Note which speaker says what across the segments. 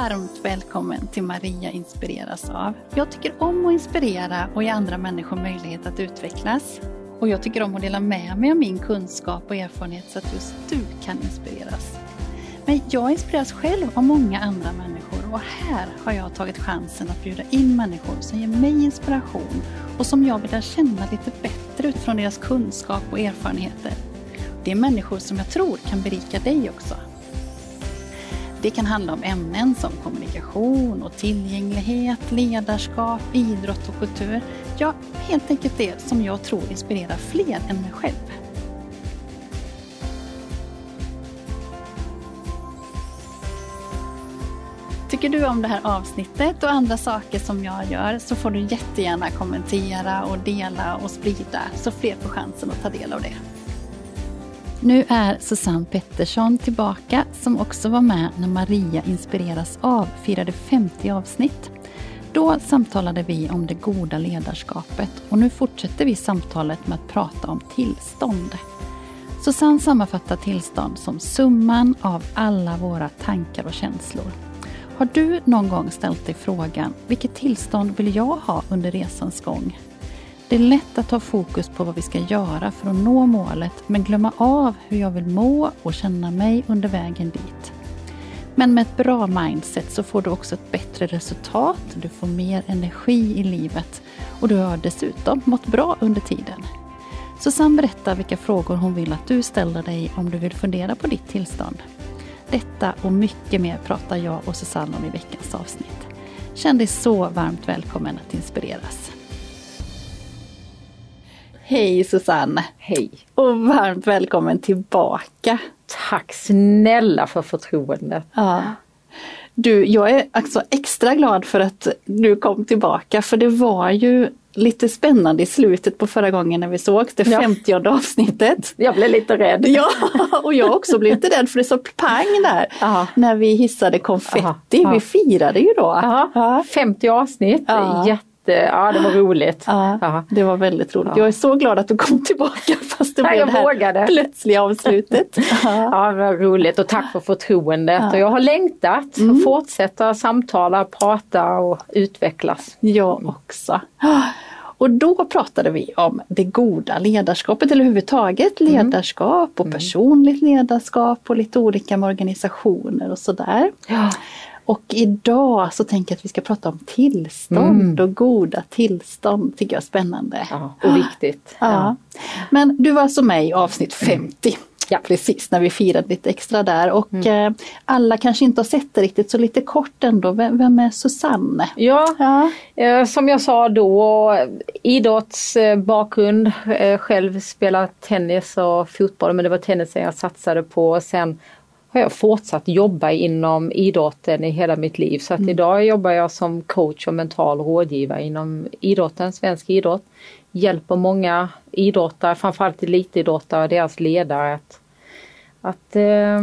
Speaker 1: varmt välkommen till Maria inspireras av. Jag tycker om att inspirera och ge andra människor möjlighet att utvecklas. Och jag tycker om att dela med mig av min kunskap och erfarenhet så att just du kan inspireras. Men jag inspireras själv av många andra människor och här har jag tagit chansen att bjuda in människor som ger mig inspiration och som jag vill lära känna lite bättre utifrån deras kunskap och erfarenheter. Det är människor som jag tror kan berika dig också. Det kan handla om ämnen som kommunikation och tillgänglighet, ledarskap, idrott och kultur. Ja, helt enkelt det som jag tror inspirerar fler än mig själv. Tycker du om det här avsnittet och andra saker som jag gör så får du jättegärna kommentera och dela och sprida så fler får chansen att ta del av det. Nu är Susanne Pettersson tillbaka som också var med när Maria inspireras av firade 50 avsnitt. Då samtalade vi om det goda ledarskapet och nu fortsätter vi samtalet med att prata om tillstånd. Susanne sammanfattar tillstånd som summan av alla våra tankar och känslor. Har du någon gång ställt dig frågan, vilket tillstånd vill jag ha under resans gång? Det är lätt att ha fokus på vad vi ska göra för att nå målet, men glömma av hur jag vill må och känna mig under vägen dit. Men med ett bra mindset så får du också ett bättre resultat, du får mer energi i livet och du har dessutom mått bra under tiden. Susanne berättar vilka frågor hon vill att du ställer dig om du vill fundera på ditt tillstånd. Detta och mycket mer pratar jag och Susanne om i veckans avsnitt. Känn dig så varmt välkommen att inspireras. Hej Susanne!
Speaker 2: Hej!
Speaker 1: Och varmt välkommen tillbaka!
Speaker 2: Tack snälla för förtroendet!
Speaker 1: Ja. Du, jag är alltså extra glad för att du kom tillbaka för det var ju lite spännande i slutet på förra gången när vi såg det ja. 50 avsnittet.
Speaker 2: Jag blev lite rädd.
Speaker 1: Ja, och jag också blev lite rädd för det så pang där Aha. när vi hissade konfetti. Aha. Vi firade ju då.
Speaker 2: Aha. 50 avsnitt, ja ja det var roligt.
Speaker 1: Ja, det var väldigt roligt. Jag är så glad att du kom tillbaka fast det blev det här vågade. plötsliga avslutet.
Speaker 2: ja, det var roligt och tack för förtroendet. Ja. Och jag har längtat mm. att fortsätta samtala, prata och utvecklas.
Speaker 1: Jag också. Och då pratade vi om det goda ledarskapet eller överhuvudtaget mm. ledarskap och mm. personligt ledarskap och lite olika med organisationer och sådär. Ja. Och idag så tänker jag att vi ska prata om tillstånd mm. och goda tillstånd. tycker jag är spännande.
Speaker 2: Ja, och viktigt.
Speaker 1: Ja. ja. Men du var alltså med i avsnitt 50. Ja. Precis, när vi firade lite extra där och mm. eh, alla kanske inte har sett det riktigt så lite kort ändå, vem, vem är Susanne?
Speaker 2: Ja, ja. Eh, som jag sa då, idrottsbakgrund, eh, själv spelat tennis och fotboll men det var tennisen jag satsade på. Sen har jag fortsatt jobba inom idrotten i hela mitt liv. Så att mm. idag jobbar jag som coach och mental rådgivare inom idrotten, svensk idrott. Hjälper många idrottare, framförallt elitidrottare och deras ledare att, att eh,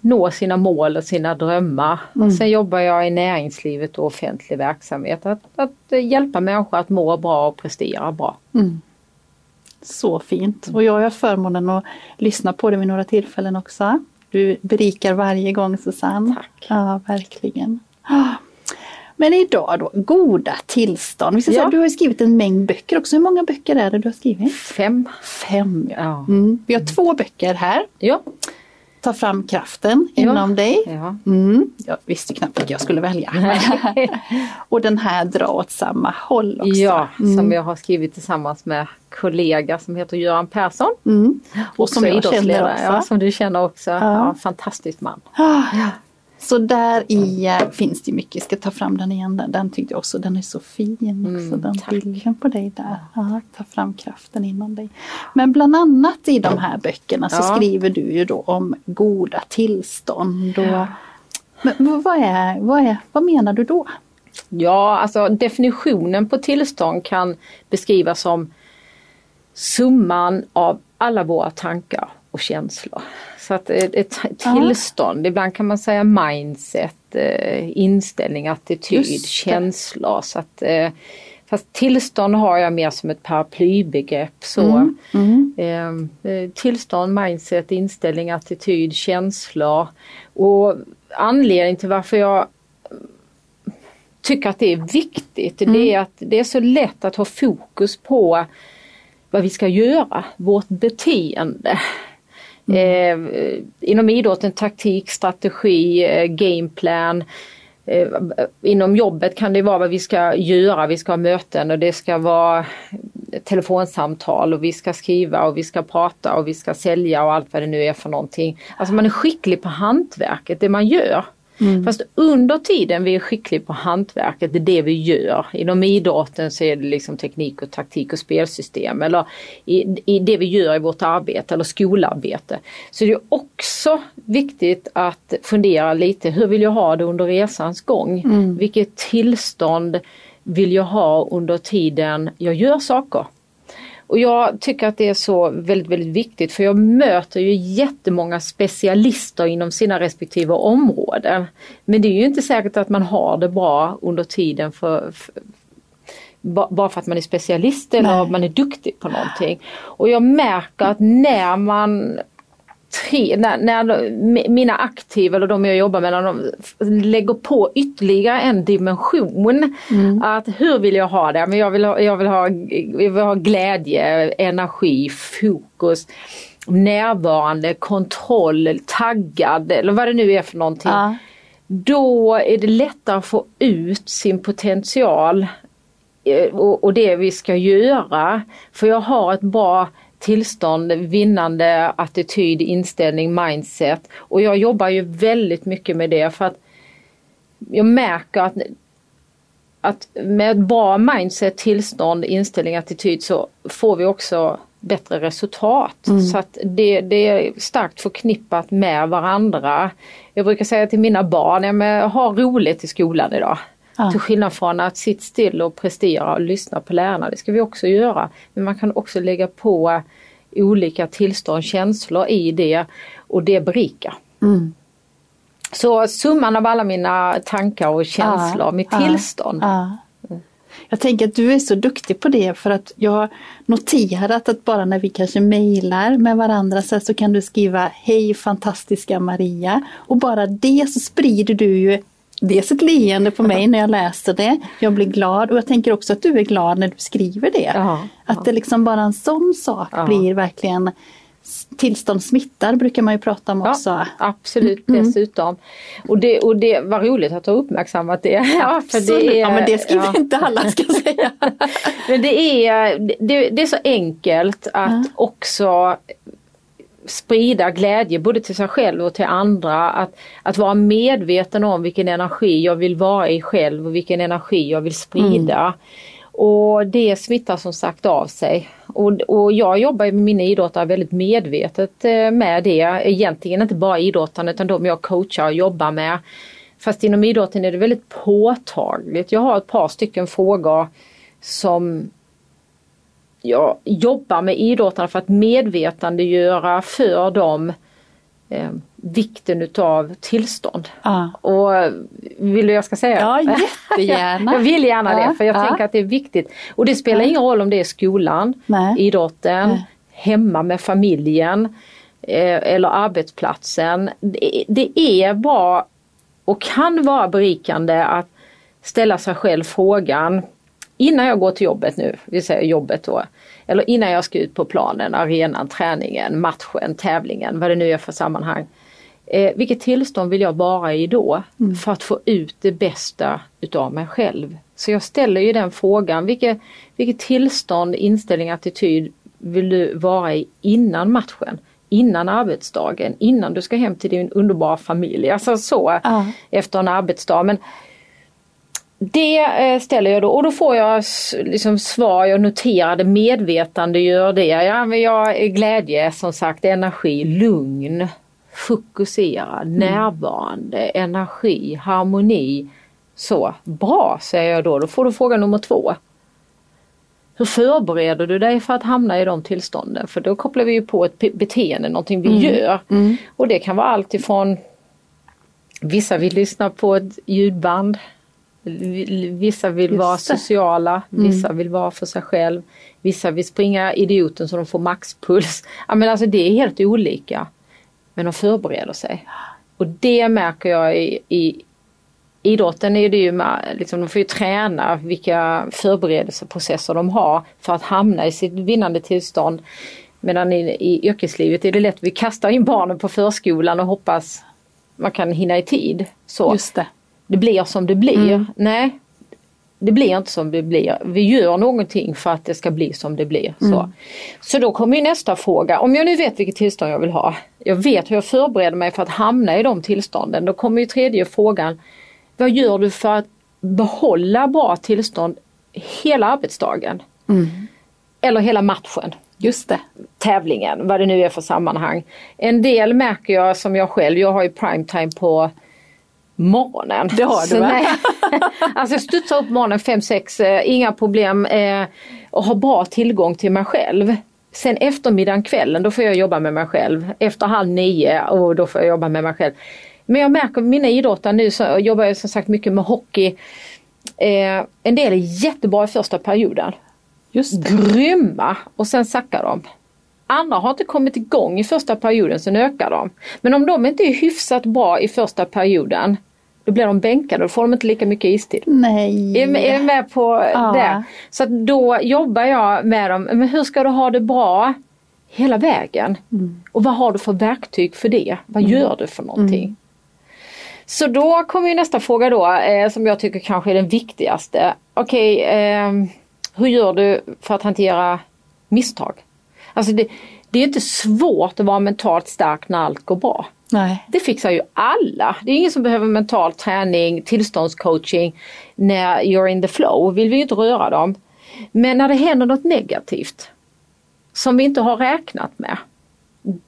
Speaker 2: nå sina mål och sina drömmar. Mm. Sen jobbar jag i näringslivet och offentlig verksamhet. Att, att hjälpa människor att må bra och prestera bra. Mm.
Speaker 1: Så fint och jag har förmånen att lyssna på det vid några tillfällen också. Du berikar varje gång Susanne.
Speaker 2: Tack.
Speaker 1: Ja, verkligen. Men idag då, goda tillstånd. Vi ska ja. säga, du har skrivit en mängd böcker också. Hur många böcker är det du har skrivit?
Speaker 2: Fem.
Speaker 1: Fem, ja. Mm. Vi har två böcker här.
Speaker 2: Ja
Speaker 1: ta fram kraften ja. inom dig. Ja. Mm. Jag visste knappt att jag skulle välja. och den här drar åt samma håll också.
Speaker 2: Ja, mm. som jag har skrivit tillsammans med kollega som heter Göran Persson.
Speaker 1: Mm. Och som jag känner också.
Speaker 2: Ja, som du känner också. Ja. fantastisk man.
Speaker 1: Ah. Så där i finns det mycket, jag ska ta fram den igen. Den, tyckte jag också, den är så fin också, mm, den tack. bilden på dig där. Ja, ta fram kraften inom dig. Men bland annat i de här böckerna så ja. skriver du ju då om goda tillstånd. Och. Men vad, är, vad, är, vad menar du då?
Speaker 2: Ja, alltså definitionen på tillstånd kan beskrivas som summan av alla våra tankar och känslor. Så att ett tillstånd, ja. ibland kan man säga mindset, eh, inställning, attityd, känslor. Så att, eh, fast tillstånd har jag mer som ett paraplybegrepp. Så, mm. Mm. Eh, tillstånd, mindset, inställning, attityd, känslor. Och anledningen till varför jag tycker att det är viktigt.
Speaker 1: Mm.
Speaker 2: Det är att det är så lätt att ha fokus på vad vi ska göra, vårt beteende. Mm. Eh, inom idrotten taktik, strategi, eh, gameplan. Eh, inom jobbet kan det vara vad vi ska göra, vi ska ha möten och det ska vara telefonsamtal och vi ska skriva och vi ska prata och vi ska sälja och allt vad det nu är för någonting. Alltså man är skicklig på hantverket, det man gör.
Speaker 1: Mm.
Speaker 2: Fast under tiden vi är skickliga på hantverket, det är det vi gör. Inom idrotten så är det liksom teknik och taktik och spelsystem eller i, i det vi gör i vårt arbete eller skolarbete. Så det är också viktigt att fundera lite, hur vill jag ha det under resans gång?
Speaker 1: Mm.
Speaker 2: Vilket tillstånd vill jag ha under tiden jag gör saker? Och jag tycker att det är så väldigt, väldigt viktigt för jag möter ju jättemånga specialister inom sina respektive områden. Men det är ju inte säkert att man har det bra under tiden för, för bara för att man är specialist eller
Speaker 1: Nej.
Speaker 2: att man är duktig på någonting. Och jag märker att när man tre, när, när mina aktiva eller de jag jobbar med, när de lägger på ytterligare en dimension. Att hur vill jag ha det? Men jag vill ha, jag vill ha, jag vill ha glädje, energi, fokus, närvarande, kontroll, taggad eller vad det nu är för någonting.
Speaker 1: Ja.
Speaker 2: Då är det lättare att få ut sin potential eh, och, och det vi ska göra. För jag har ett bra tillstånd, vinnande attityd, inställning, mindset. Och jag jobbar ju väldigt mycket med det för att jag märker att, att med ett bra mindset, tillstånd, inställning, attityd så får vi också bättre resultat. Så att det, det är starkt förknippat med varandra. Jag brukar säga till mina barn, ja, men, ha roligt i skolan idag.
Speaker 1: Ja.
Speaker 2: Till skillnad från att sitta still och prestera och lyssna på lärarna. Det ska vi också göra. Men man kan också lägga på olika tillstånd, känslor i det och det berikar.
Speaker 1: Mm.
Speaker 2: Så summan av alla mina tankar och känslor,
Speaker 1: Ja,
Speaker 2: mitt
Speaker 1: ja,
Speaker 2: tillstånd.
Speaker 1: ja. Jag tänker att du är så duktig på det för att jag har noterat att bara när vi kanske mejlar med varandra så, så kan du skriva Hej fantastiska Maria och bara det så sprider du ju dels ett leende på mig när jag läser det. Jag blir glad och jag tänker också att du är glad när du skriver det.
Speaker 2: Ja,
Speaker 1: att det liksom bara en sån sak
Speaker 2: Ja.
Speaker 1: blir verkligen Tillstånd smittar brukar man ju prata om också.
Speaker 2: Ja, absolut
Speaker 1: Mm.
Speaker 2: dessutom. Och det, och det var roligt att har uppmärksammat det. Ja, för det är,
Speaker 1: ja men det skriver
Speaker 2: ja.
Speaker 1: inte alla ska säga.
Speaker 2: Men det är, det, det är så enkelt att
Speaker 1: Ja.
Speaker 2: också sprida glädje både till sig själv och till andra. Att, att vara medveten om vilken energi jag vill vara i själv och vilken energi jag vill sprida. Och det smittar som sagt av sig. Och, och jag jobbar med mina idrottare väldigt medvetet eh, med det. Egentligen inte bara idrottarna utan de jag coachar och jobbar med. Fast inom idrotten är det väldigt påtagligt. Jag har ett par stycken frågor som jag jobbar med idrottarna för att medvetandegöra för dem eh, vikten utav tillstånd.
Speaker 1: Ja.
Speaker 2: Och vill du jag ska säga?
Speaker 1: Ja, jättegärna.
Speaker 2: jag vill gärna
Speaker 1: Ja,
Speaker 2: det för jag
Speaker 1: ja.
Speaker 2: tänker att det är viktigt. Och det spelar ingen roll om det är skolan,
Speaker 1: Nej.
Speaker 2: idrotten,
Speaker 1: Nej.
Speaker 2: hemma med familjen eh, eller arbetsplatsen. Det, det är bra och kan vara berikande att ställa sig själv frågan innan jag går till jobbet nu, vi säger jobbet då, eller innan jag ska ut på planen, arenan, träningen, matchen, tävlingen, vad det nu är för sammanhang. Eh, vilket tillstånd vill jag vara i då för att få ut det bästa utav mig själv? Så jag ställer ju den frågan, vilket, vilket tillstånd, inställning, attityd vill du vara i innan matchen? Innan arbetsdagen, innan du ska hem till din underbara familj. Alltså så
Speaker 1: Ja.
Speaker 2: efter en arbetsdag. Men det eh, ställer jag då och då får jag liksom svar, jag noterar det, medvetande gör det. Ja, men jag är glädje, som sagt, energi, lugn, fokuserad, närvarande, energi, harmoni. Så, bra säger jag då. Då får du fråga nummer två. Hur förbereder du dig för att hamna i de tillstånden? För då kopplar vi ju på ett be- beteende, någonting vi gör. Och det kan vara allt ifrån Vissa vill lyssna på ett ljudband. Vissa vill
Speaker 1: Just
Speaker 2: vara sociala, vissa vill vara för sig själv. Vissa vill springa idioten så de får maxpuls. Ja, men alltså det är helt olika. Men de förbereder sig. Och det märker jag i, i idrotten är det ju, liksom, de får ju träna vilka förberedelseprocesser de har för att hamna i sitt vinnande tillstånd. Medan i, i yrkeslivet är det lätt, vi kastar in barnen på förskolan och hoppas man kan hinna i tid. Så.
Speaker 1: Det.
Speaker 2: blir som det blir. Mm. Nej, det blir inte som det blir. Vi gör någonting för att det ska bli som det blir. Så, mm. så då kommer nästa fråga. Om jag nu vet vilket tillstånd jag vill ha. Jag vet hur jag förbereder mig för att hamna i de tillstånden. Då kommer ju tredje frågan. Vad gör du för att behålla bra tillstånd hela arbetsdagen? Mm. Eller hela matchen.
Speaker 1: Just det.
Speaker 2: Tävlingen, vad det nu är för sammanhang. En del märker jag som jag själv, jag har ju primetime på morgonen.
Speaker 1: Det har du va?
Speaker 2: alltså jag studsar upp morgonen 5-6, eh, inga problem eh, och har bra tillgång till mig själv. Sen eftermiddagen, kvällen, då får jag jobba med mig själv. Efter halv nio och då får jag jobba med mig själv. Men jag märker mina idrottare nu så jobbar jag som sagt mycket med hockey. Eh, en del är jättebra i första perioden. Just det. Grymma och sen sackar de. Andra har inte kommit igång i första perioden, sen ökar de. Men om de inte är hyfsat bra i första perioden då blir de bänkade och får de inte lika mycket istid.
Speaker 1: Nej.
Speaker 2: Är, är du med på ja. det? Så att då jobbar jag med dem, men hur ska du ha det bra hela vägen? Mm. Och vad har du för verktyg för det? Vad mm. gör du för någonting? Mm. Så då kommer nästa fråga då eh, som jag tycker kanske är den viktigaste. Okej, okay, eh, hur gör du för att hantera misstag? Alltså det, det är inte svårt att vara mentalt stark när allt går bra.
Speaker 1: Nej.
Speaker 2: Det fixar ju alla. Det är ingen som behöver mental träning, tillståndscoaching när you're in the flow. vill vi ju inte röra dem. Men när det händer något negativt som vi inte har räknat med.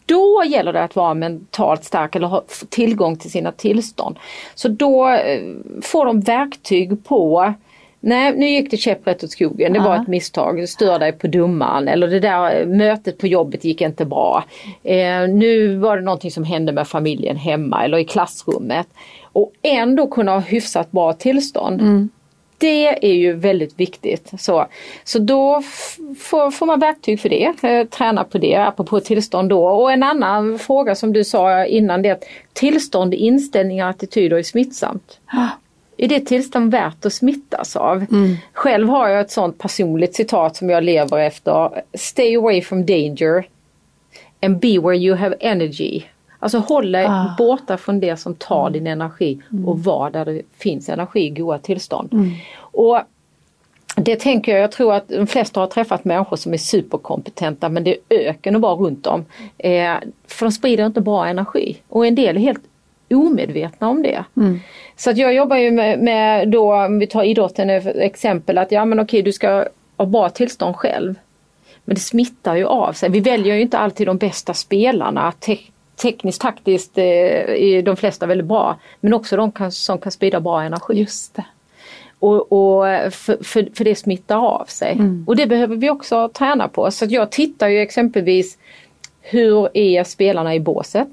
Speaker 2: Då gäller det att vara mentalt stark eller ha tillgång till sina tillstånd. Så då eh, får de verktyg på Nej, nu gick det käpprätt åt skogen. Det ja. var ett misstag. Stör dig på dumman eller det där mötet på jobbet gick inte bra. Eh, nu var det någonting som hände med familjen hemma eller i klassrummet. Och ändå kunna ha hyfsat bra tillstånd. Mm. Det är ju väldigt viktigt. Så, så då får, man verktyg för det, eh, träna på det, apropå tillstånd då. Och en annan fråga som du sa innan det är att tillstånd, inställningar, attityder är smittsamt är det tillstånd värt att smittas av? Mm. Själv har jag ett sånt personligt citat som jag lever efter. Stay away from danger and be where you have energy. Alltså håll dig ah. borta från det som tar mm. din energi mm. och var där det finns energi i goda tillstånd. Mm. Och det tänker jag, jag tror att de flesta har träffat människor som är superkompetenta men det är öken att vara runt dem. Eh, för de sprider inte bra energi och en del är helt omedvetna om det. Mm. Så att jag jobbar ju med, med, då, om vi tar idrotten exempel, att ja men okej du ska ha bra tillstånd själv. Men det smittar ju av sig. Vi väljer ju inte alltid de bästa spelarna. Te tekniskt, taktiskt eh, är de flesta väldigt bra. Men också de kan, som kan sprida bra energi.
Speaker 1: Just det.
Speaker 2: Och, och för, för, för, det smittar av sig. Mm. Och det behöver vi också träna på. Så jag tittar ju exempelvis hur är spelarna i båset?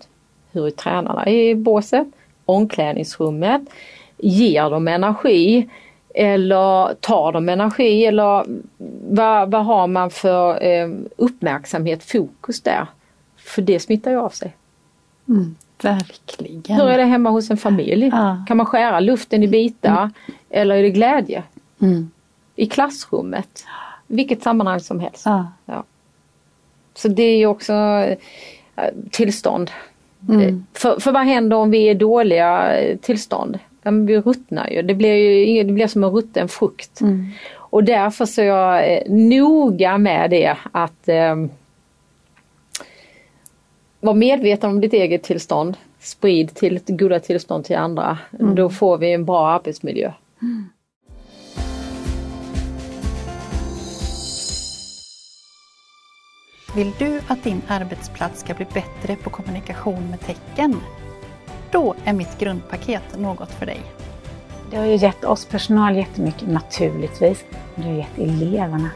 Speaker 2: Hur är tränarna i båset, omklädningsrummet, ger de energi eller tar de energi eller vad, vad har man för eh, uppmärksamhet, fokus där? För det smittar ju av sig.
Speaker 1: Mm, verkligen.
Speaker 2: Hur är det hemma hos en familj? Ja. Kan man skära luften i bitar mm. eller är det glädje? Mm. I klassrummet, vilket sammanhang som helst. Ja. ja. Så det är också eh, tillstånd Mm. För, för vad händer om vi är dåliga eh, tillstånd? Ja, men vi ruttnar ju. Det blir ju det blir som en rutten frukt. Mm. Och därför så är jag eh, noga med det att eh, vara medveten om ditt eget tillstånd. Sprid till goda tillstånd till andra. Mm. Då får vi en bra arbetsmiljö.
Speaker 1: Vill du att din arbetsplats ska bli bättre på kommunikation med tecken? Då är mitt grundpaket något för dig.
Speaker 3: Det har ju gett oss personal jättemycket naturligtvis. Det har gett eleverna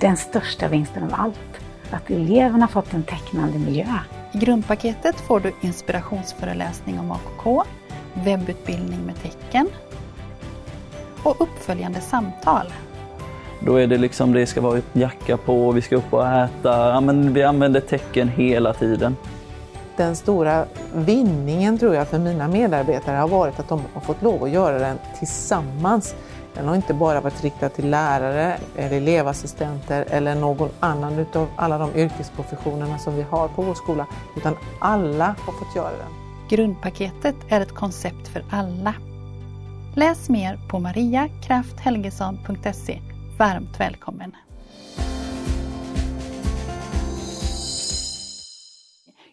Speaker 3: den största vinsten av allt. Att eleverna fått en tecknande miljö.
Speaker 1: I grundpaketet får du inspirationsföreläsning om AKK, webbutbildning med tecken och uppföljande samtal
Speaker 4: då är det liksom, det ska vara jacka på, vi ska upp och äta. Ja, men vi använder tecken hela tiden.
Speaker 5: den stora vinningen tror jag för mina medarbetare har varit att de har fått lov att göra den tillsammans. Den har inte bara varit riktad till lärare, eller elevassistenter eller någon annan utav alla de yrkesprofessionerna som vi har på vår skola, utan alla har fått göra den.
Speaker 1: Grundpaketet är ett koncept för alla. Läs mer på mariakrafthelgesson.se. Varmt välkommen!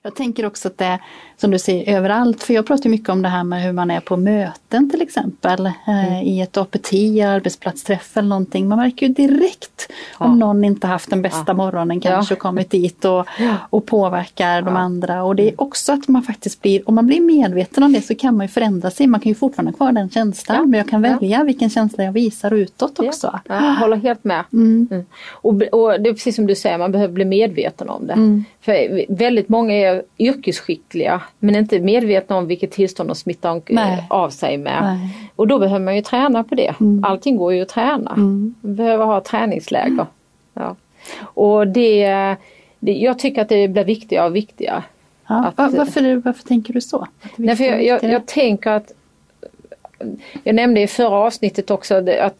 Speaker 1: Jag tänker också att det som du säger, överallt. För jag pratar mycket om det här med hur man är på möten till exempel. Eh, mm. I ett APT, arbetsplatsträff eller någonting. Man märker ju direkt ja. om någon inte haft den bästa ja. morgonen kanske ja. och kommit dit och, och påverkar de andra. Och det är också att man faktiskt blir, om man blir medveten om det så kan man ju förändra sig. Man kan ju fortfarande ha kvar den känslan. Men jag kan välja vilken känsla jag visar utåt också.
Speaker 2: Ja. Jag håller helt med. Mm. Mm. Och, och, det är precis som du säger, man behöver bli medveten om det. För väldigt många är yrkesskickliga men inte medvetna om vilket tillstånd de smittar Nej. av sig med. Nej. Och då behöver man ju träna på det. Mm. Allting går ju att träna. Mm. Man behöver ha träningsläger. Mm. Ja. Och det, det, jag tycker att det blir viktigare och viktigare.
Speaker 1: Ja, att, varför, varför tänker du så?
Speaker 2: Nej, för jag, jag, jag tänker att jag nämnde i förra avsnittet också att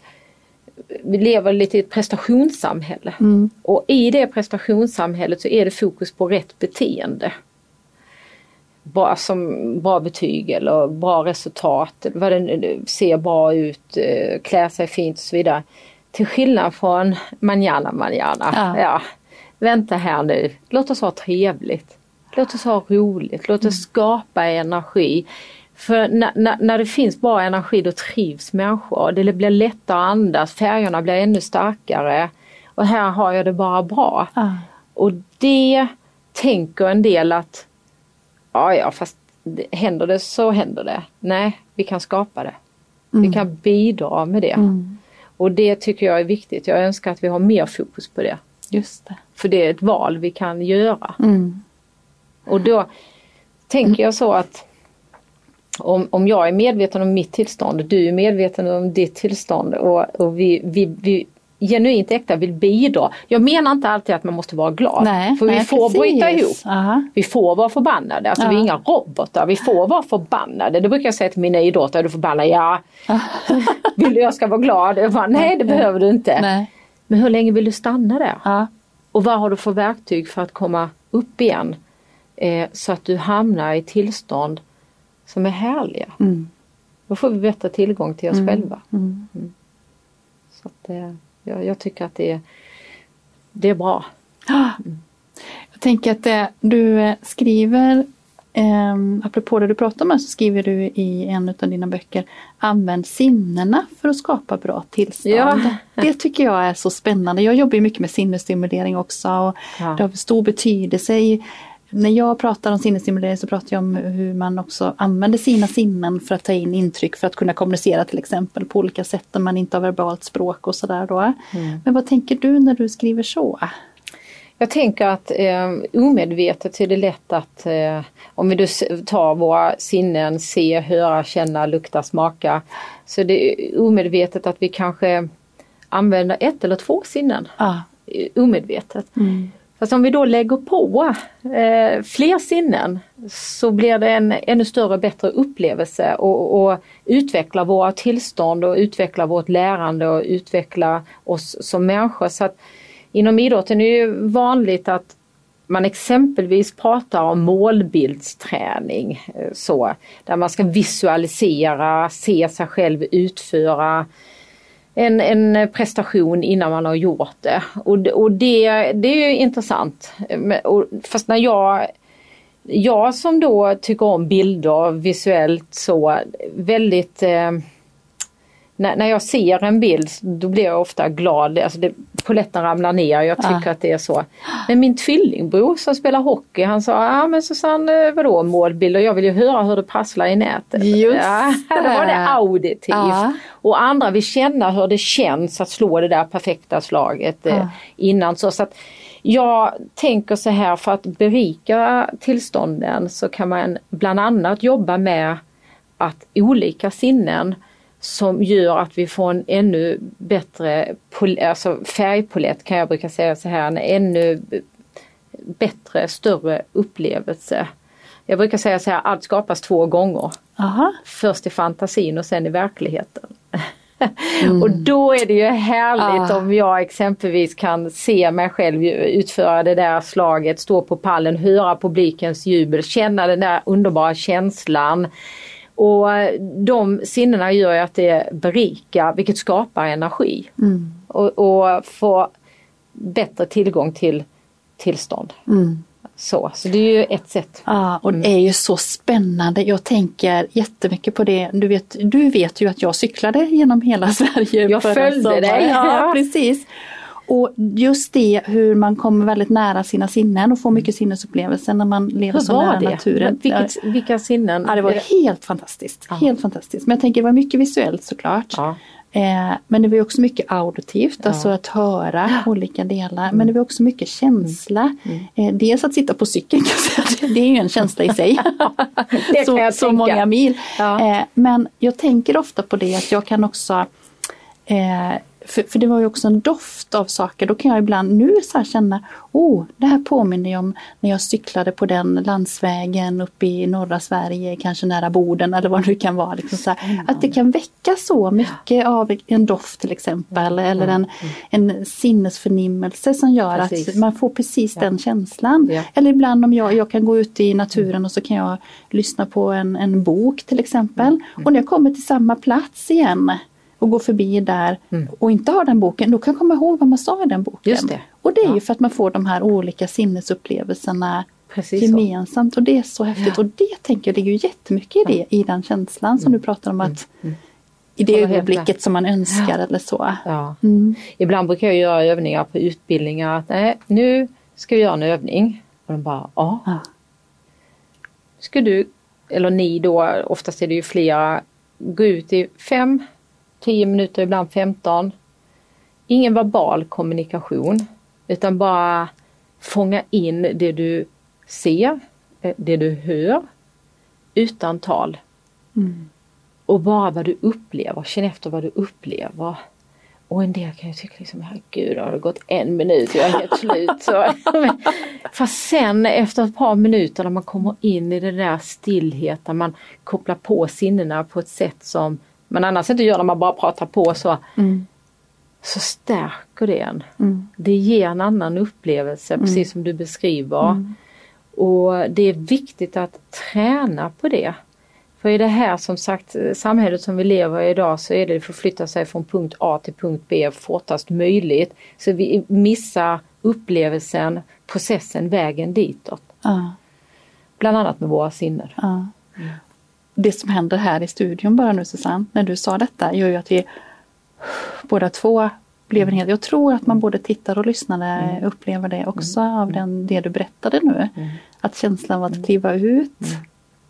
Speaker 2: vi lever lite i ett prestationssamhälle. Mm. Och i det prestationssamhället så är det fokus på rätt beteende. Bra, som bra betyg eller bra resultat, vad det ser bra ut, eh, klä sig fint och så vidare. Till skillnad från manjana manjana. Ja. ja. Vänta här nu, låt oss ha trevligt. Låt oss ha roligt, låt oss mm. skapa energi. För när, när, det finns bra energi då trivs människor. Det blir lättare att andas, färgerna blir ännu starkare. Och här har jag det bara bra. Ah. Och det tänker en del att, ja ja fast händer det så händer det. Nej, vi kan skapa det. Mm. Vi kan bidra med det. Mm. Och det tycker jag är viktigt. Jag önskar att vi har mer fokus på det.
Speaker 1: Just det.
Speaker 2: För det är ett val vi kan göra. Mm. Och då tänker jag så att om, om jag är medveten om mitt tillstånd, du är medveten om ditt tillstånd och, och vi, vi, vi genuint äkta vill bidra. Jag menar inte alltid att man måste vara glad. Nej, för vi nej, får precis. bryta ihop. Aha. Vi får vara förbannade. Alltså vi är inga robotar. Vi får vara förbannade. Det brukar jag säga till mina idrottare. Är du förbannad? Ja. vill du jag ska vara glad? Jag bara, nej det behöver du inte. Nej. Men hur länge vill du stanna där? Ja. Och vad har du för verktyg för att komma upp igen? Eh, så att du hamnar i tillstånd som är härliga. Mm. Då får vi bättre tillgång till oss mm. själva. Mm. mm. Så att, eh, jag, jag, tycker att det är, det är bra.
Speaker 1: Mm. Jag tänker att det, du eh, skriver eh, apropå det du pratar om så skriver du i en av dina böcker Använd sinnena för att skapa bra tillstånd. Ja. Det tycker jag är så spännande. Jag jobbar mycket med sinnesstimulering också och ja. det har stor betydelse i när jag pratar om sinnesstimulering så pratar jag om hur man också använder sina sinnen för att ta in intryck för att kunna kommunicera till exempel på olika sätt när man inte har verbalt språk och sådär då. Mm. Men vad tänker du när du skriver så?
Speaker 2: Jag tänker att eh, omedvetet är det lätt att eh, om vi då tar våra sinnen, se, höra, känna, lukta, smaka. Så det är omedvetet att vi kanske använder ett eller två sinnen. Ah. Omedvetet. Mm. Fast om vi då lägger på eh, fler sinnen så blir det en ännu större bättre upplevelse och, och utveckla våra tillstånd och utveckla vårt lärande och utveckla oss som människor. Så att inom idrotten är det vanligt att man exempelvis pratar om målbildsträning, eh, så, där man ska visualisera, se sig själv utföra en, en prestation innan man har gjort det. Och, och det, det är ju intressant. Och, fast när jag jag som då tycker om bilder visuellt så väldigt eh, när, när jag ser en bild då blir jag ofta glad. Alltså det, poletten ramlar ner, jag tycker ja. att det är så. Men min tvillingbror som spelar hockey han sa, ja ah, men Susanne vadå målbilder, jag vill ju höra hur det prasslar i nätet.
Speaker 1: Just ja,
Speaker 2: Då var det auditivt. Ja. Och andra vill känna hur det känns att slå det där perfekta slaget eh, innan. Så, så att, jag tänker så här för att berika tillstånden så kan man bland annat jobba med att olika sinnen som gör att vi får en ännu bättre alltså färgpolett kan jag brukar säga så här, en ännu bättre, större upplevelse. Jag brukar säga så här, allt skapas två gånger.
Speaker 1: Aha.
Speaker 2: Först i fantasin och sen i verkligheten. och då är det ju härligt
Speaker 1: Ah.
Speaker 2: om jag exempelvis kan se mig själv utföra det där slaget, stå på pallen, höra publikens jubel, känna den där underbara känslan. Och eh, de sinnena gör ju att det berikar, vilket skapar energi.
Speaker 1: Mm.
Speaker 2: Och, och få bättre tillgång till tillstånd.
Speaker 1: Mm.
Speaker 2: Så, så det är ju ett sätt.
Speaker 1: Ja, och det är ju så spännande. Jag tänker jättemycket på det. Du vet, du vet ju att jag cyklade genom hela Sverige.
Speaker 2: Jag följde dig.
Speaker 1: Ja,
Speaker 2: Ja.
Speaker 1: precis. Och just det hur man kommer väldigt nära sina sinnen och får mycket sinnesupplevelser när man lever
Speaker 2: Hur
Speaker 1: så nära
Speaker 2: det?
Speaker 1: naturen.
Speaker 2: Vilket, vilka sinnen?
Speaker 1: Ja, det var helt fantastiskt.
Speaker 2: Ja.
Speaker 1: Helt fantastiskt. Men jag tänker det var mycket visuellt såklart.
Speaker 2: Ja.
Speaker 1: Eh, men det var också mycket auditivt,
Speaker 2: Ja.
Speaker 1: alltså att höra olika delar. Men det var också mycket känsla.
Speaker 2: Mm.
Speaker 1: Eh, dels att sitta på cykeln, det är ju en känsla i sig. Så, så många mil.
Speaker 2: Ja.
Speaker 1: Eh, men jag tänker ofta på det att jag kan också eh, för, för det var ju också en doft av saker. Då kan jag ibland nu så känna, oh, det här påminner ju om när jag cyklade på den landsvägen uppe i norra Sverige, kanske nära Boden eller vad det nu kan vara. Liksom så här, att det kan väcka så mycket av en doft till exempel eller en, en sinnesförnimmelse som gör att
Speaker 2: Precis.
Speaker 1: man får precis den känslan.
Speaker 2: Ja.
Speaker 1: Eller ibland om jag, jag kan gå ut i naturen och så kan jag lyssna på en, en bok till exempel.
Speaker 2: Mm.
Speaker 1: Och när jag kommer till samma plats igen och går förbi där och inte har den boken, då kan jag komma ihåg vad man sa i den boken.
Speaker 2: Mm. Just det.
Speaker 1: Och det är
Speaker 2: Ja.
Speaker 1: ju för att man får de här olika sinnesupplevelserna
Speaker 2: Precis så.
Speaker 1: gemensamt och det är så häftigt. Och det tänker jag ligger ju jättemycket i det, i den känslan som du pratar om att i det
Speaker 2: Håller helt
Speaker 1: ögonblicket som man önskar eller så.
Speaker 2: Ja.
Speaker 1: Mm.
Speaker 2: Ibland brukar jag göra övningar på utbildningar. Att, nej, nu ska vi göra en övning. Och de bara, ja.
Speaker 1: Ja.
Speaker 2: Ska du, eller ni då, oftast är det ju flera, gå ut i fem, tio minuter, ibland 15. Ingen verbal kommunikation. Utan bara fånga in det du ser, eh, det du hör. Utan tal.
Speaker 1: Mm.
Speaker 2: Och bara vad du upplever, känn efter vad du upplever. Och en del kan ju tycka liksom, herregud har det gått en minut, jag är helt slut. Så. Fast sen efter ett par minuter när man kommer in i den där stillheten, man kopplar på sinnena på ett sätt som man annars inte gör när man bara pratar på så.
Speaker 1: Mm.
Speaker 2: Så stärker det en.
Speaker 1: Mm.
Speaker 2: Det ger en annan upplevelse precis som du beskriver. Och det är viktigt att träna på det. För i det här som sagt samhället som vi lever i idag så är det att förflytta sig från punkt A till punkt B fortast möjligt. Så vi missar upplevelsen, processen, vägen ditåt.
Speaker 1: Ja.
Speaker 2: Bland annat med våra sinnen.
Speaker 1: Ja. Det som händer här i studion bara nu Susanne, när du sa detta, gör ju att vi båda två blev en hel... Jag tror att man både tittar och lyssnare upplever det också av den, det du berättade nu. Att känslan av att kliva ut,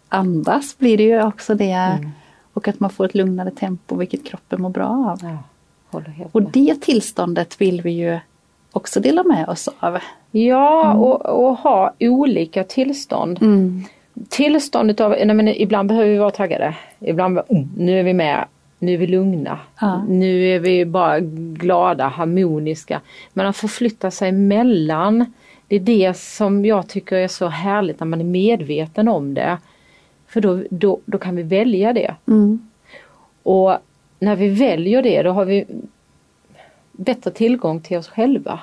Speaker 1: andas blir det ju också det. Och att man får ett lugnare tempo, vilket kroppen mår bra av.
Speaker 2: Ja,
Speaker 1: Och det tillståndet vill vi ju också dela med oss av.
Speaker 2: Ja, och, och ha olika tillstånd. Tillståndet av, nej men ibland behöver vi vara taggade. Ibland, oh, nu är vi med, nu är vi lugna.
Speaker 1: Ja.
Speaker 2: Nu är vi bara glada, harmoniska. Men att förflytta sig mellan, det är det som jag tycker är så härligt när man är medveten om det. För då, då, då kan vi välja det.
Speaker 1: Mm.
Speaker 2: Och när vi väljer det då har vi bättre tillgång till oss själva.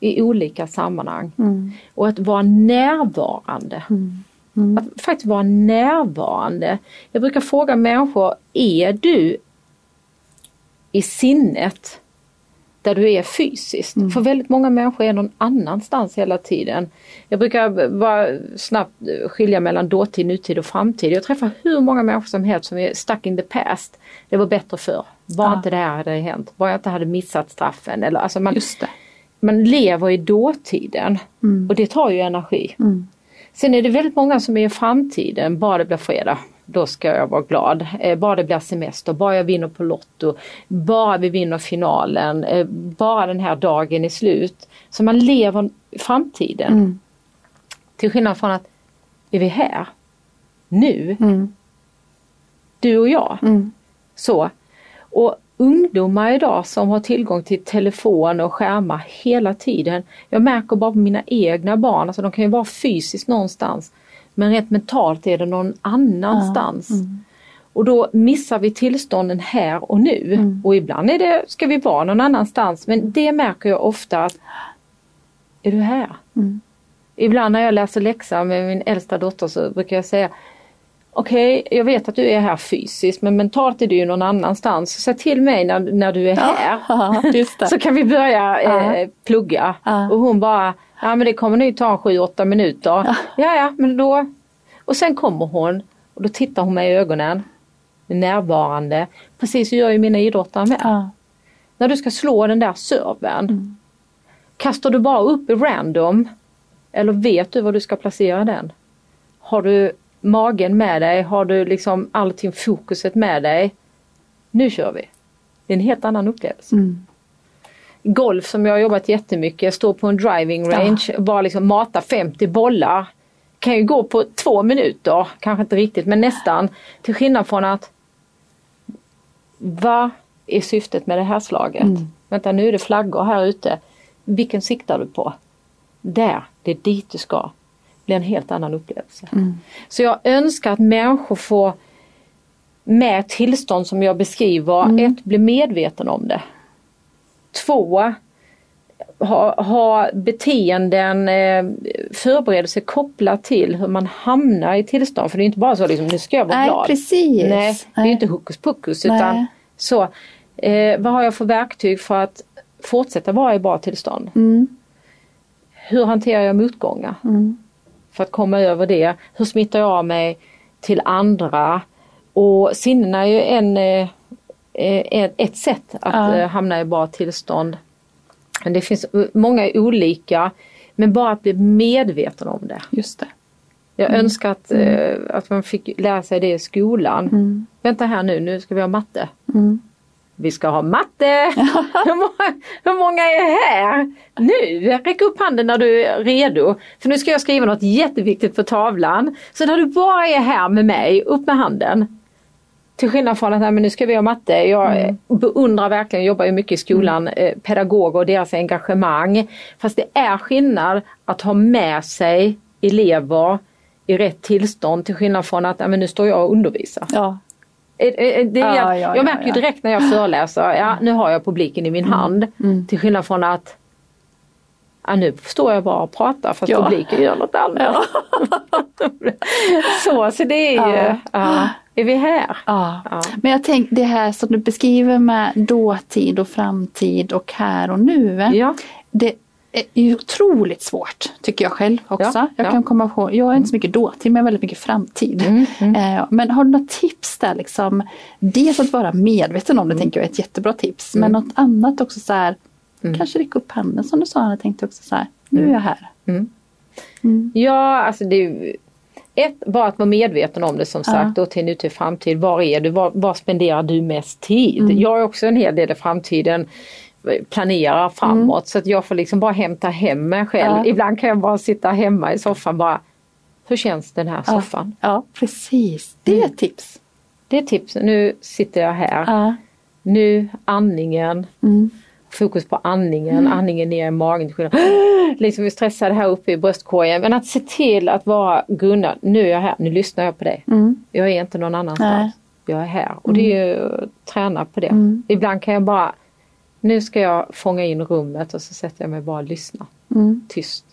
Speaker 2: I olika sammanhang.
Speaker 1: Mm.
Speaker 2: Och att vara närvarande. Att faktiskt vara närvarande. Jag brukar fråga människor, är du i sinnet där du är fysiskt? För väldigt många människor är någon annanstans hela tiden. Jag brukar bara snabbt skilja mellan dåtid, nutid och framtid. Jag träffar hur många människor som helst som är stuck in the past. Det var bättre förr. Bara
Speaker 1: Ja.
Speaker 2: inte det här hade hänt. Bara jag inte hade missat straffen. Eller, alltså man, man lever i dåtiden
Speaker 1: Mm.
Speaker 2: och det tar ju energi.
Speaker 1: Mm.
Speaker 2: Sen är det väldigt många som är i framtiden, bara det blir fredag, då ska jag vara glad. Eh, bara det blir semester, bara jag vinner på Lotto, bara vi vinner finalen, eh, bara den här dagen är slut. Så man lever framtiden.
Speaker 1: Mm.
Speaker 2: Till skillnad från att, är vi här? Nu?
Speaker 1: Mm.
Speaker 2: Du och jag?
Speaker 1: Mm.
Speaker 2: Så. Och ungdomar idag som har tillgång till telefon och skärmar hela tiden. Jag märker bara på mina egna barn, alltså de kan ju vara fysiskt någonstans. Men rent mentalt är det någon annanstans. Och då missar vi tillstånden här och nu. Och ibland är det, ska vi vara någon annanstans men det märker jag ofta att Är du här? Ibland när jag läser läxa med min äldsta dotter så brukar jag säga Okej, jag vet att du är här fysiskt men mentalt är du ju någon annanstans. Säg till mig när, när du är här.
Speaker 1: Ja, just det.
Speaker 2: Så kan vi börja
Speaker 1: Ja.
Speaker 2: eh, plugga.
Speaker 1: Ja.
Speaker 2: Och hon bara, ja men det kommer nu ta 7-8 minuter. Ja. ja men då. Och sen kommer hon och då tittar hon mig i ögonen. Är närvarande. Precis så gör ju mina idrottare med.
Speaker 1: Ja.
Speaker 2: När du ska slå den där serven. Kastar du bara upp i random? Eller vet du var du ska placera den? Har du magen med dig? Har du liksom allting fokuset med dig? Nu kör vi! Det är en helt annan upplevelse.
Speaker 1: Mm.
Speaker 2: Golf som jag har jobbat jättemycket, står på en driving range och bara liksom mata 50 bollar. Kan ju gå på två minuter, kanske inte riktigt men nästan. Till skillnad från att vad är syftet med det här slaget? Vänta nu är det flaggor här ute. Vilken siktar du på? Där, det är dit du ska. Blir en helt annan upplevelse. Så jag önskar att människor får med tillstånd som jag beskriver, ett, bli medveten om det. Två, ha, ha beteenden, eh, förberedelser kopplat till hur man hamnar i tillstånd. För det är inte bara så liksom, nu ska jag vara
Speaker 1: Nej,
Speaker 2: glad.
Speaker 1: precis.
Speaker 2: Nej, det är
Speaker 1: Nej.
Speaker 2: inte hokus pokus
Speaker 1: Nej.
Speaker 2: utan så. Eh, vad har jag för verktyg för att fortsätta vara i bra tillstånd?
Speaker 1: Mm.
Speaker 2: Hur hanterar jag motgångar?
Speaker 1: Mm.
Speaker 2: För att komma över det. Hur smittar jag av mig till andra? Och sinnena är ju en, eh, eh, ett sätt att
Speaker 1: Ja.
Speaker 2: eh, hamna i bra tillstånd. Men det finns många olika. Men bara att bli medveten om det.
Speaker 1: Just det.
Speaker 2: Jag önskar att, eh, att man fick lära sig det i skolan.
Speaker 1: Mm.
Speaker 2: Vänta här nu, nu ska vi ha matte.
Speaker 1: Mm.
Speaker 2: Vi ska ha matte! hur, många, hur många är här? Nu! Räck upp handen när du är redo. För nu ska jag skriva något jätteviktigt på tavlan. Så när du bara är här med mig, upp med handen. Till skillnad från att nej, men nu ska vi ha matte. Jag eh, beundrar verkligen, jobbar ju mycket i skolan, eh, pedagoger och deras engagemang. Fast det är skillnad att ha med sig elever i rätt tillstånd till skillnad från att nej, men nu står jag och undervisar.
Speaker 1: Ja.
Speaker 2: Det är,
Speaker 1: Ja, ja,
Speaker 2: jag märker ju
Speaker 1: ja, ja.
Speaker 2: direkt när jag föreläser, ja nu har jag publiken i min hand.
Speaker 1: Mm.
Speaker 2: Till skillnad från att ja, nu står jag bara och pratar fast
Speaker 1: Ja.
Speaker 2: publiken gör något annat. så, så det är ju, är vi här?
Speaker 1: Ja. Men jag tänker det här som du beskriver med dåtid och framtid och här och nu.
Speaker 2: Ja.
Speaker 1: Det är otroligt svårt tycker jag själv också.
Speaker 2: Ja,
Speaker 1: jag
Speaker 2: ja.
Speaker 1: kan komma på, jag är inte så mycket dåtid men väldigt mycket framtid.
Speaker 2: Mm,
Speaker 1: Eh, Men har du några tips där liksom? Dels att vara medveten om det tänker jag är ett jättebra tips. Men något annat också så här. Kanske räcka upp handen som du sa. Jag tänkte också så här. Nu är jag här.
Speaker 2: Ja, alltså det ett, bara att vara medveten om det som sagt då till nutid framtid. Var är du? Var, var spenderar du mest tid? Jag är också en hel del i framtiden planerar framåt så att jag får liksom bara hämta hem mig själv.
Speaker 1: Ja.
Speaker 2: Ibland kan jag bara sitta hemma i soffan bara Hur känns den här soffan?
Speaker 1: Ja, precis. Det är ett tips.
Speaker 2: Det är tips. Nu sitter jag här.
Speaker 1: Ja.
Speaker 2: Nu andningen.
Speaker 1: Mm.
Speaker 2: Fokus på andningen, andningen ner i magen. Liksom vi stressade här uppe i bröstkorgen. Men att se till att vara Gunnar, nu är jag här, nu lyssnar jag på dig.
Speaker 1: Mm.
Speaker 2: Jag är inte någon annanstans.
Speaker 1: Nej.
Speaker 2: Jag är här. Och det är ju träna på det.
Speaker 1: Mm.
Speaker 2: Ibland kan jag bara, nu ska jag fånga in rummet och så sätter jag mig bara och lyssnar.
Speaker 1: Mm.
Speaker 2: Tyst.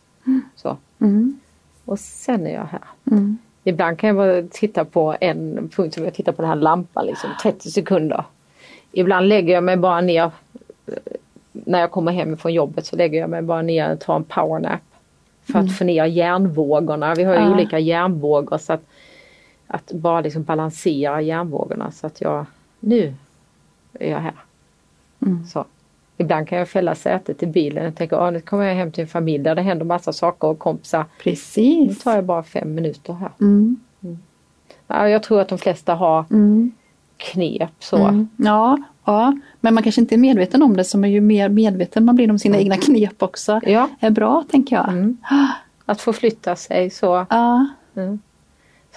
Speaker 2: Så.
Speaker 1: Mm.
Speaker 2: Och sen är jag här.
Speaker 1: Mm.
Speaker 2: Ibland kan jag bara titta på en punkt som jag tittar på den här lampan liksom 30 sekunder. Ibland lägger jag mig bara ner när jag kommer hem från jobbet så lägger jag mig bara ner och tar en powernap. För att få ner hjärnvågorna. Vi har ju
Speaker 1: Ja.
Speaker 2: olika hjärnvågor så att, att bara liksom balansera hjärnvågorna så att jag, nu är jag här.
Speaker 1: Mm.
Speaker 2: Så. Ibland kan jag fälla sätet i bilen och tänka, "Ah, nu kommer jag hem till en familj där det händer massa saker och kompisar. Nu
Speaker 1: Precis.
Speaker 2: tar jag bara fem minuter här.
Speaker 1: Mm.
Speaker 2: Ja, jag tror att de flesta har
Speaker 1: Mm.
Speaker 2: knep så.
Speaker 1: Mm. Ja, ja, men man kanske inte är medveten om det så man ju mer medveten man blir om sina egna knep också.
Speaker 2: Ja,
Speaker 1: är bra tänker jag.
Speaker 2: Mm. att förflytta sig så.
Speaker 1: Ja.
Speaker 2: Mm.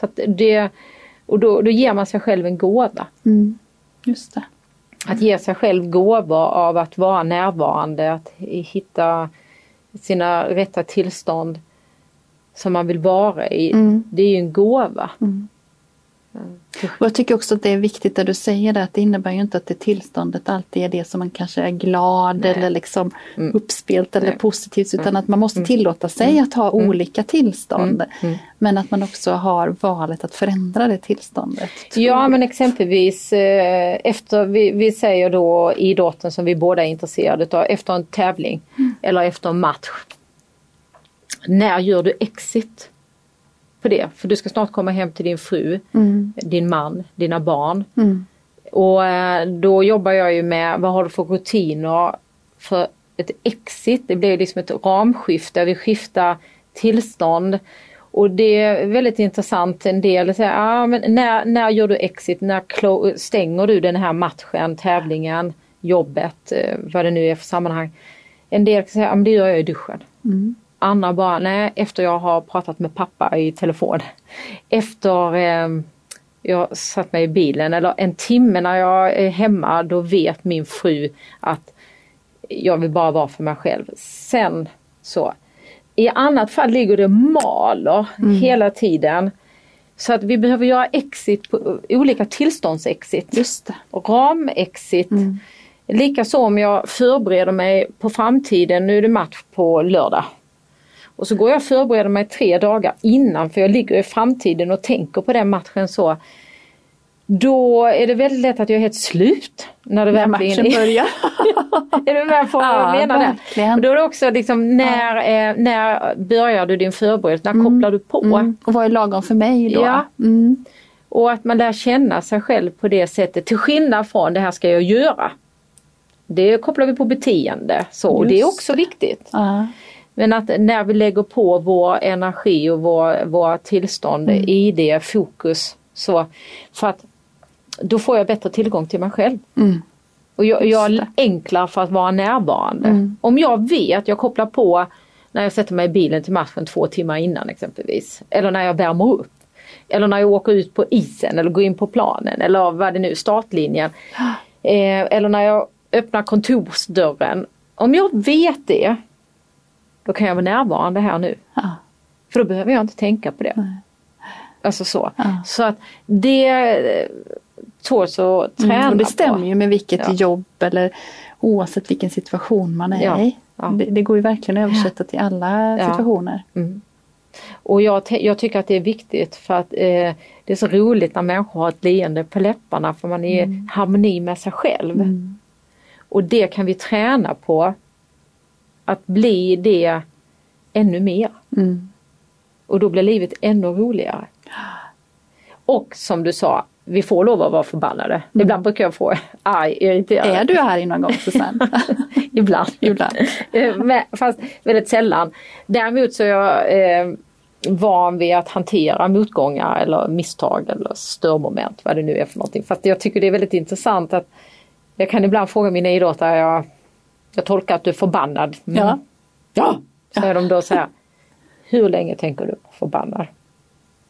Speaker 2: så det, och då, då ger man sig själv en gåva.
Speaker 1: Mm. Just det.
Speaker 2: Att ge sig själv gåvor av att vara närvarande, att hitta sina rätta tillstånd. som man vill vara i,
Speaker 1: Mm.
Speaker 2: det är ju en gåva.
Speaker 1: Och jag tycker också att det är viktigt det du säger där, att det innebär ju inte att det tillståndet alltid är det som man kanske är glad eller liksom uppspelt eller
Speaker 2: Mm. Nej. Mm.
Speaker 1: positivt utan att man måste tillåta sig att ha olika tillstånd.
Speaker 2: Mm.
Speaker 1: Men att man också har valet att förändra det tillståndet.
Speaker 2: Ja men exempelvis eh, efter, vi, vi säger då idrotten som vi båda är intresserade av, efter en tävling eller efter en match. När gör du exit? På det, för du ska snart komma hem till din fru,
Speaker 1: Mm.
Speaker 2: din man, dina barn.
Speaker 1: Mm.
Speaker 2: Och eh, då jobbar jag ju med vad har du för rutiner för ett exit. Det blir liksom ett ramskifte, vi skiftar tillstånd. Och det är väldigt intressant, en del säger, ah, men när, när gör du exit, när stänger du den här matchen, tävlingen, jobbet, eh, vad det nu är för sammanhang. En del säger, ah, men det gör jag i duschen.
Speaker 1: Mm.
Speaker 2: Andra bara, nej efter jag har pratat med pappa i telefon. Efter eh, jag satt mig i bilen eller en timme när jag är hemma då vet min fru att jag vill bara vara för mig själv. Sen så. I annat fall ligger det maler hela tiden. Så att vi behöver göra exit på olika tillståndsexit.
Speaker 1: Just.
Speaker 2: Ramexit. Likaså om jag förbereder mig på framtiden, nu är det match på lördag. Och så går jag och förbereder mig tre dagar innan för jag ligger i framtiden och tänker på den matchen så. Då är det väldigt lätt att jag är helt slut. När det
Speaker 1: När
Speaker 2: verkligen
Speaker 1: matchen börjar.
Speaker 2: är du med på vad
Speaker 1: Ja,
Speaker 2: jag menar?
Speaker 1: verkligen.
Speaker 2: Då är det också liksom när, eh, när börjar du din förberedelse? När kopplar du på?
Speaker 1: Mm. Och vad är lagom för mig då?
Speaker 2: Ja.
Speaker 1: Mm.
Speaker 2: Och att man lär känna sig själv på det sättet till skillnad från det här ska jag göra. Det kopplar vi på beteende så och det är
Speaker 1: Just
Speaker 2: också viktigt.
Speaker 1: Ja.
Speaker 2: Men att när vi lägger på vår energi och vår, våra tillstånd
Speaker 1: Mm.
Speaker 2: i det fokus så för att då får jag bättre tillgång till mig själv.
Speaker 1: Mm.
Speaker 2: Och jag, jag är enklare för att vara närvarande.
Speaker 1: Mm.
Speaker 2: Om jag vet, jag kopplar på när jag sätter mig i bilen till matchen två timmar innan exempelvis. Eller när jag värmer upp. Eller när jag åker ut på isen eller går in på planen eller vad det nu startlinjen. Eh, eller när jag öppnar kontorsdörren. Om jag vet det, då kan jag vara närvarande här nu.
Speaker 1: Ja.
Speaker 2: För då behöver jag inte tänka på det.
Speaker 1: Nej.
Speaker 2: Alltså så.
Speaker 1: Ja.
Speaker 2: Så att det eh, tåls att träna
Speaker 1: Mm, och det
Speaker 2: på.
Speaker 1: stämmer ju med vilket
Speaker 2: Ja.
Speaker 1: jobb eller oavsett vilken situation man är i. Det, det går ju verkligen att översätta till alla situationer.
Speaker 2: Mm. Och jag, jag tycker att det är viktigt för att eh, det är så roligt när människor har ett leende på läpparna för man är i harmoni med sig själv.
Speaker 1: Mm.
Speaker 2: Och det kan vi träna på att bli det ännu mer.
Speaker 1: Mm.
Speaker 2: Och då blir livet ännu roligare. Och som du sa, vi får lov att vara förbannade. Ibland brukar jag få arg, irriterad.
Speaker 1: Mm. Är du arg någon gång Susanne?
Speaker 2: Ibland.
Speaker 1: Ibland.
Speaker 2: Eh, men- Fast väldigt sällan. Däremot så är jag eh, van vid att hantera motgångar eller misstag eller störmoment, vad det nu är för någonting. Fast jag tycker det är väldigt intressant att jag kan ibland fråga mina idrottare, jag, jag tolkar att du är förbannad. Mm.
Speaker 1: Ja.
Speaker 2: Ja, säger de då så här. Hur länge tänker du vara förbannad?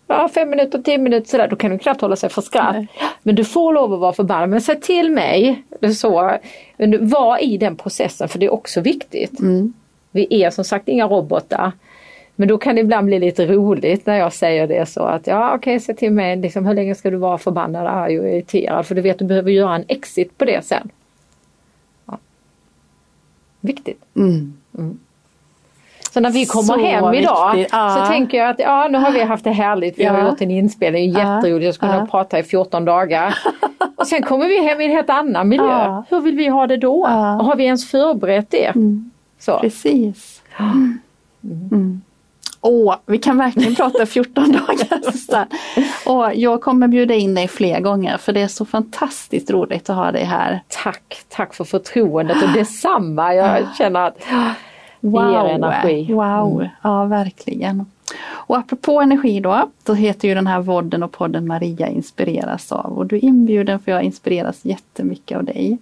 Speaker 2: Ja, fem minuter, tio minuter sådär. Då kan du knappt hålla sig för skratt.
Speaker 1: Nej.
Speaker 2: Men du får lov att vara förbannad. Men säg till mig. Så. Men var i den processen för det är också viktigt.
Speaker 1: Mm.
Speaker 2: Vi är som sagt inga robotar. Men då kan det ibland bli lite roligt när jag säger det så att ja okej, säg till mig liksom, hur länge ska du vara förbannad, arg och irriterad för du vet du behöver göra en exit på det sen. Viktigt.
Speaker 1: Mm.
Speaker 2: Så när vi kommer
Speaker 1: Så
Speaker 2: hem idag
Speaker 1: ja.
Speaker 2: så tänker jag att ja nu har vi haft det härligt, vi har
Speaker 1: Ja.
Speaker 2: gjort en inspelning, jätteroligt, jag skulle
Speaker 1: Ja.
Speaker 2: ha pratat i 14 dagar. och sen kommer vi hem i en helt annan miljö.
Speaker 1: Ja.
Speaker 2: Hur vill vi ha det då? Har vi ens förberett det?
Speaker 1: Mm.
Speaker 2: Så.
Speaker 1: Precis. Mm. Åh, vi kan verkligen prata 14 dagar Susanne. Och jag kommer bjuda in dig fler gånger för det är så fantastiskt roligt att ha dig här.
Speaker 2: Tack, tack för förtroendet och detsamma. Jag känner att det ger energi. Mm.
Speaker 1: Wow, ja verkligen. Och apropå energi då, då heter ju den här vodden och podden Maria inspireras av och du är inbjuden för jag inspireras jättemycket av dig.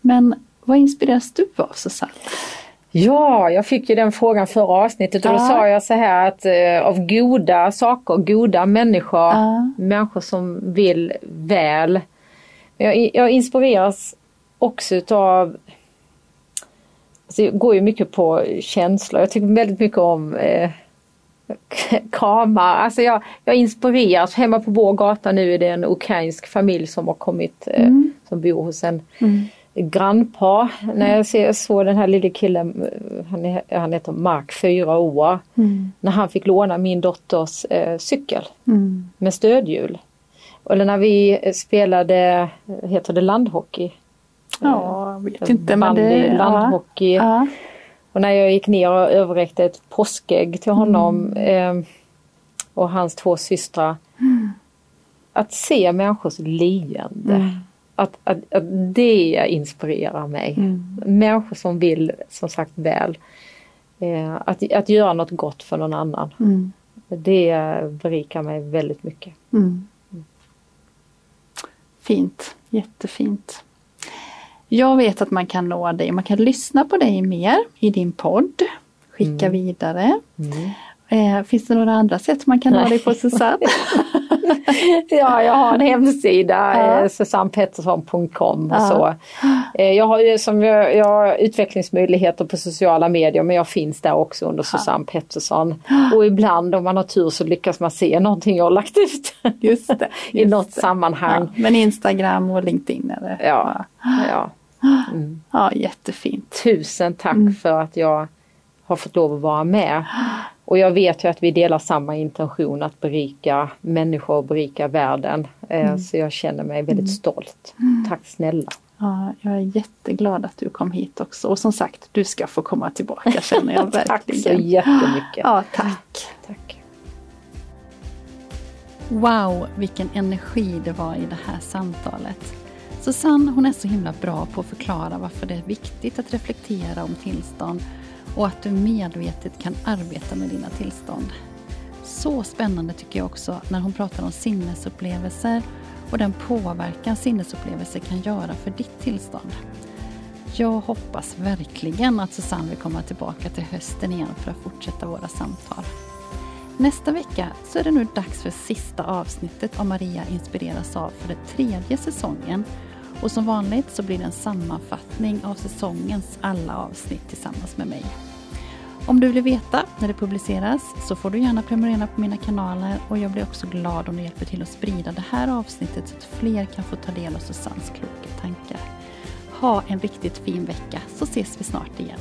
Speaker 1: Men vad inspireras du av Susanne?
Speaker 2: Ja, jag fick ju den frågan förra avsnittet och då sa jag så här att eh, av goda saker, goda människor,
Speaker 1: Ja.
Speaker 2: människor som vill väl. Jag, jag inspireras också utav Alltså jag går ju mycket på känslor. Jag tycker väldigt mycket om eh, kramar. Alltså jag, jag inspireras. Hemma på vår gata nu är det en ukrainsk familj som har kommit, eh,
Speaker 1: Mm.
Speaker 2: som bor hos en grannpar. När jag ser, såg den här lille killen, eh, han, är, han heter Mark, fyra år.
Speaker 1: Mm.
Speaker 2: När han fick låna min dotters eh, cykel
Speaker 1: Mm.
Speaker 2: med stödhjul. Eller när vi eh, spelade, eh, heter det landhockey?
Speaker 1: Ja, jag vet inte men det...
Speaker 2: landhockey.
Speaker 1: Ja.
Speaker 2: Och när jag gick ner och överräckte ett påskägg till honom eh, och hans två systrar. Att se människors leende.
Speaker 1: Mm.
Speaker 2: Att, att, att det inspirerar mig.
Speaker 1: Mm.
Speaker 2: Människor som vill som sagt väl. Eh, att, att göra något gott för någon annan.
Speaker 1: Mm.
Speaker 2: Det berikar mig väldigt mycket.
Speaker 1: Mm. Fint, jättefint. Jag vet att man kan nå dig, man kan lyssna på dig mer i din podd, skicka vidare. Eh, finns det några andra sätt man kan nå dig på Susanne?
Speaker 2: Ja, jag har en hemsida,
Speaker 1: Ja.
Speaker 2: ja. susannepettersson.com och
Speaker 1: Ja.
Speaker 2: så. Eh, Jag har ju som jag, jag har utvecklingsmöjligheter på sociala medier men jag finns där också under Susanne Pettersson. Och ibland om man har tur så lyckas man se någonting jag har lagt ut
Speaker 1: Just det.
Speaker 2: i
Speaker 1: just
Speaker 2: något
Speaker 1: det.
Speaker 2: sammanhang.
Speaker 1: Ja, men Instagram och LinkedIn är det?
Speaker 2: Ja. Ja.
Speaker 1: ja jättefint.
Speaker 2: Tusen tack
Speaker 1: Mm.
Speaker 2: för att jag har fått lov att vara med. Och jag vet ju att vi delar samma intention att berika människor och berika världen. Eh,
Speaker 1: Mm.
Speaker 2: Så jag känner mig väldigt stolt. Tack snälla.
Speaker 1: Ja, jag är jätteglad att du kom hit också och som sagt du ska få komma tillbaka känner jag
Speaker 2: Tack så
Speaker 1: verkligen.
Speaker 2: jättemycket.
Speaker 1: Ja, tack.
Speaker 2: Tack.
Speaker 1: Wow, vilken energi det var i det här samtalet. Susanne hon är så himla bra på att förklara varför det är viktigt att reflektera om tillstånd och att du medvetet kan arbeta med dina tillstånd. Så spännande tycker jag också när hon pratar om sinnesupplevelser och den påverkan sinnesupplevelser kan göra för ditt tillstånd. Jag hoppas verkligen att Susanne vill komma tillbaka till hösten igen för att fortsätta våra samtal. Nästa vecka så är det nu dags för sista avsnittet av Maria inspireras av för den tredje säsongen. Och som vanligt så blir det en sammanfattning av säsongens alla avsnitt tillsammans med mig. Om du vill veta när det publiceras så får du gärna prenumerera på mina kanaler och jag blir också glad om du hjälper till att sprida det här avsnittet så att fler kan få ta del av Susannes kloka tankar. Ha en riktigt fin vecka så ses vi snart igen.